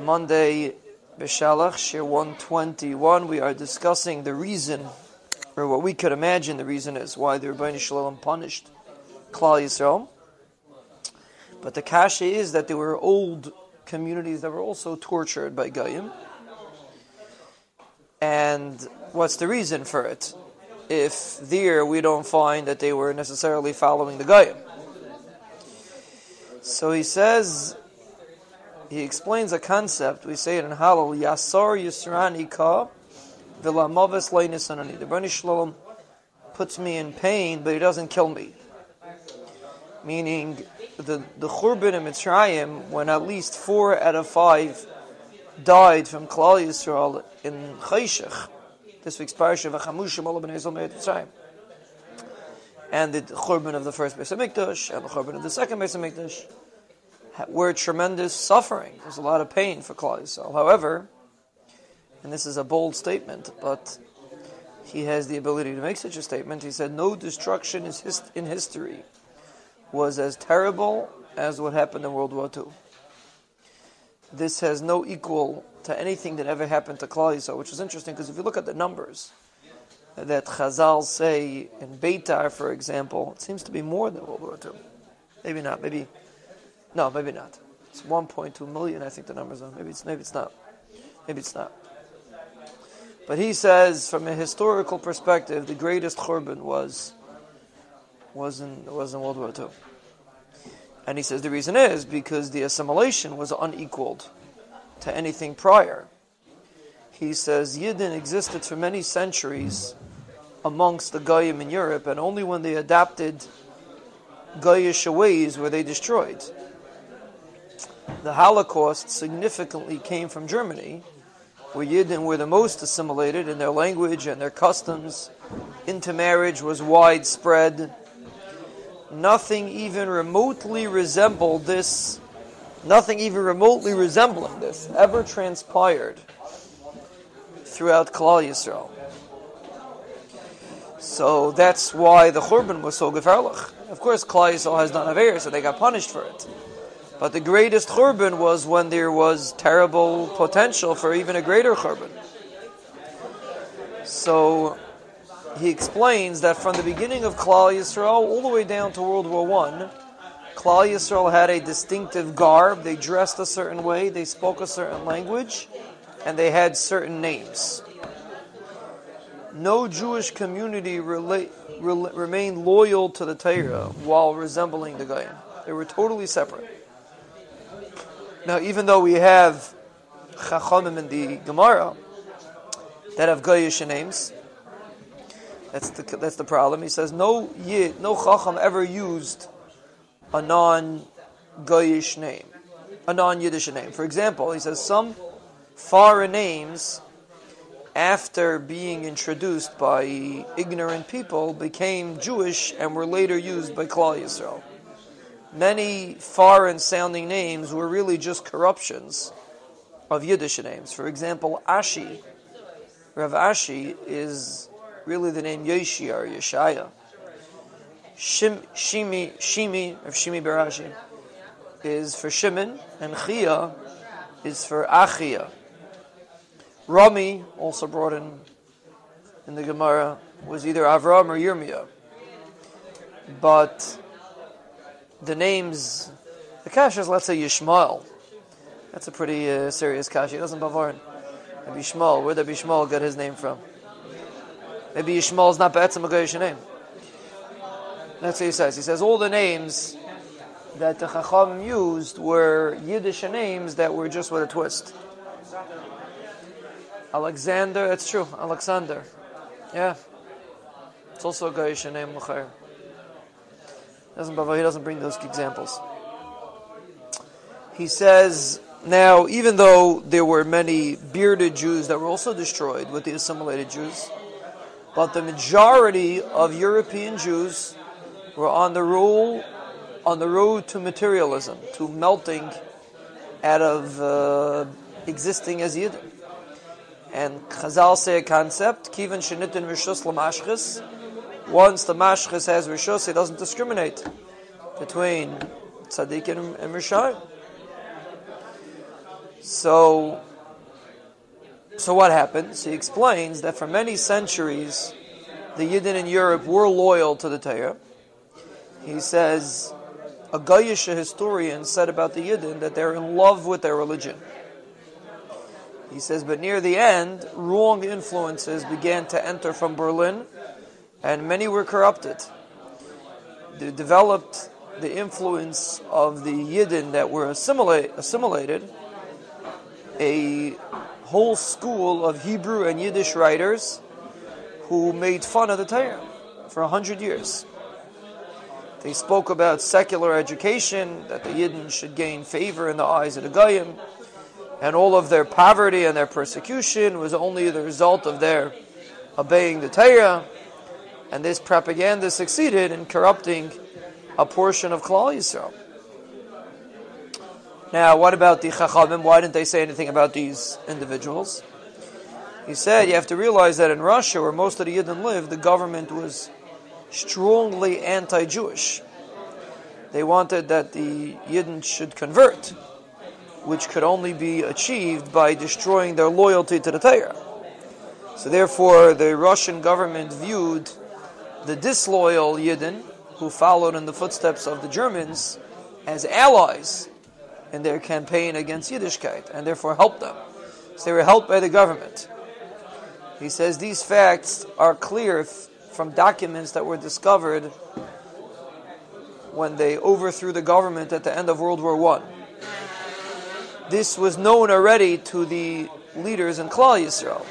Monday, Beshalach, Shiur 121, we are discussing the reason, or what we could imagine the reason is why the Ribono Shel Olam punished Klal Yisrael. But the kasha is that there were old communities that were also tortured by Goyim. And what's the reason for it? If there we don't find that they were necessarily following the Goyim. So he says, he explains a concept. We say it in Hallel, Yasar Yisrani Ka, Vilamovis Leinisanani. The Ribono Shel Olam puts me in pain, but he doesn't kill me. Meaning, the, the Churban in Mitzrayim, when at least four out of five died from Klal Yisrael in Choshech, this week's parasha of Achamushim Ola B'nai Mitzrayim, and the Churban of the first Beis Hamikdash and the Churban of the second Beis Hamikdash were tremendous suffering. There's a lot of pain for Yisrael. However, and this is a bold statement, but he has the ability to make such a statement. He said, "No destruction in history." was as terrible as what happened in World War II. This has no equal to anything that ever happened to Yisrael, which is interesting because if you look at the numbers that Chazal say in Beitar, for example, it seems to be more than World War II. Maybe not. Maybe no. Maybe not. It's 1.2 million. I think the numbers are. Maybe it's maybe it's not. Maybe it's not. But he says, from a historical perspective, the greatest churban was was in, was in World War II. And he says the reason is because the assimilation was unequaled to anything prior. He says Yidden existed for many centuries amongst the Goyim in Europe, and only when they adapted Goyish ways were they destroyed. The Holocaust significantly came from Germany, where Yidden were the most assimilated in their language and their customs. Intermarriage was widespread nothing even remotely resembled this, nothing even remotely resembling this ever transpired throughout Klal Yisrael. So that's why the Churban was so gevaarlijk. Of course, Klal Yisrael has done Aver, so they got punished for it. But the greatest Churban was when there was terrible potential for even a greater Churban. So he explains that from the beginning of Klal Yisrael all the way down to World War One, Klal Yisrael had a distinctive garb. They dressed a certain way, they spoke a certain language, and they had certain names. No Jewish community rela- re- remained loyal to the Torah while resembling the Goyim. They were totally separate. Now, even though we have Chachamim in the Gemara that have Goyish names, that's the that's the problem. He says no yid, no chacham ever used a non goyish name, a non Yiddish name. For example, he says some foreign names, after being introduced by ignorant people, became Jewish and were later used by Klal Yisrael. Many foreign sounding names were really just corruptions of Yiddish names. For example, Ashi, Rav Ashi is really the name Yoshi or Yeshaya. Shim, Shimi, Shimi, of Shimi bar Ashi, is for Shimon, and Chia is for Achia. Rami, also brought in in the Gemara, was either Avram or Yirmiyah. But the names, the Kash is, let's say, Yishmael. That's a pretty uh, serious Kash. He doesn't Bavarin. Maybe Shmuel. Where did Shmuel get his name from? Maybe Yishmael is not Be'etzim a Goyish name. That's what he says. He says all the names that the Chacham used were Yiddish names that were just with a twist. Alexander, that's true. Alexander. Yeah. It's also a Goyish name. Doesn't, he doesn't bring those examples. He says, now, even though there were many bearded Jews that were also destroyed with the assimilated Jews, but the majority of European Jews were on the rule, on the road to materialism, to melting out of uh, existing as Yidden. And Chazal say a concept, Kivan Shenitin Rishus Lamashchis. Once the Mashchis has Rishus, he doesn't discriminate between Tzaddik and, and. So, so what happens? He explains that for many centuries, the Yidden in Europe were loyal to the Torah. He says, a Goyish historian said about the Yidden that they're in love with their religion. He says, but near the end, wrong influences began to enter from Berlin, and many were corrupted. They developed the influence of the Yidden that were assimilate, assimilated, a whole school of Hebrew and Yiddish writers who made fun of the Torah for a hundred years. They spoke about secular education, that the Yidden should gain favor in the eyes of the Goyim, and all of their poverty and their persecution was only the result of their obeying the Torah, and this propaganda succeeded in corrupting a portion of Klal Yisrael. Now, what about the Chachamim? Why didn't they say anything about these individuals? He said you have to realize that in Russia, where most of the Yidden lived, the government was strongly anti-Jewish. They wanted that the Yidden should convert, which could only be achieved by destroying their loyalty to the Torah. So therefore, the Russian government viewed the disloyal Yidden, who followed in the footsteps of the Germans, as allies in their campaign against Yiddishkeit, and therefore helped them. So they were helped by the government. He says these facts are clear from documents that were discovered when they overthrew the government at the end of World War One. This was known already to the leaders in Klal Yisrael.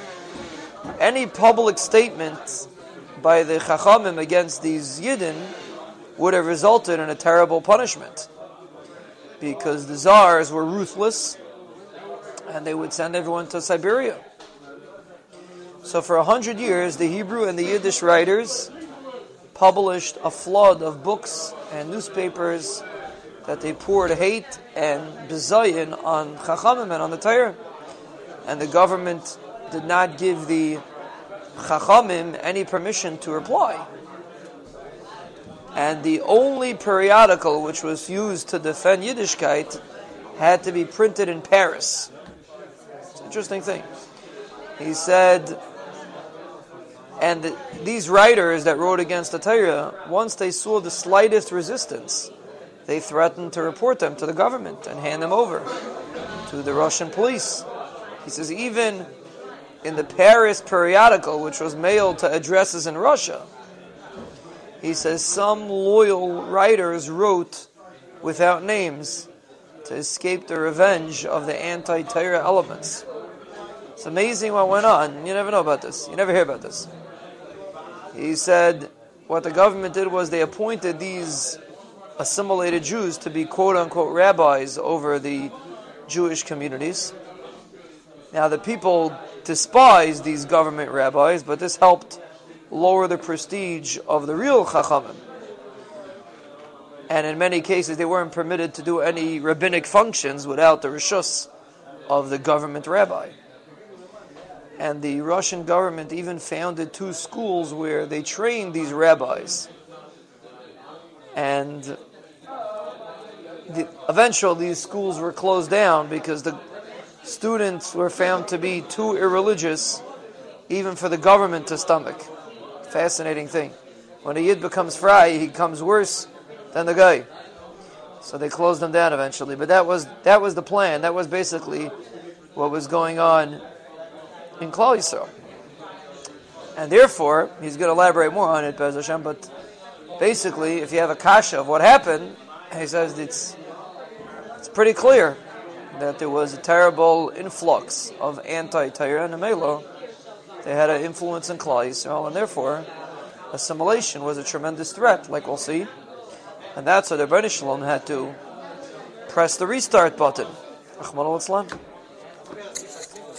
Any public statement by the Chachamim against these Yidden would have resulted in a terrible punishment because the czars were ruthless and they would send everyone to Siberia. So for a hundred years, the Hebrew and the Yiddish writers published a flood of books and newspapers that they poured hate and bizayin on Chachamim and on the Torah. And the government did not give the Chachamim any permission to reply. And the only periodical which was used to defend Yiddishkeit had to be printed in Paris. It's an interesting thing. He said, and the, these writers that wrote against the Torah, once they saw the slightest resistance, they threatened to report them to the government and hand them over to the Russian police. He says, even in the Paris periodical, which was mailed to addresses in Russia, he says some loyal writers wrote without names to escape the revenge of the anti-Torah elements. It's amazing what went on. You never know about this. You never hear about this. He said what the government did was they appointed these assimilated Jews to be quote unquote rabbis over the Jewish communities. Now the people despised these government rabbis, but this helped lower the prestige of the real Chachamim. And in many cases, they weren't permitted to do any rabbinic functions without the rishus of the government rabbi. And the Russian government even founded two schools where they trained these rabbis. And the, eventually, these schools were closed down because the students were found to be too irreligious even for the government to stomach. Fascinating thing. When a yid becomes fry, he becomes worse than the guy. So they closed them down eventually. But that was that was the plan. That was basically what was going on in Klal. And therefore, he's going to elaborate more on it, Bez Hashem, but basically, if you have a kasha of what happened, he says it's, it's pretty clear that there was a terrible influx of anti-Torah and they had an influence in Klal Yisrael, and therefore assimilation was a tremendous threat, like we'll see. And that's why the Ribono Shel Olam had to press the restart button. Ahmad al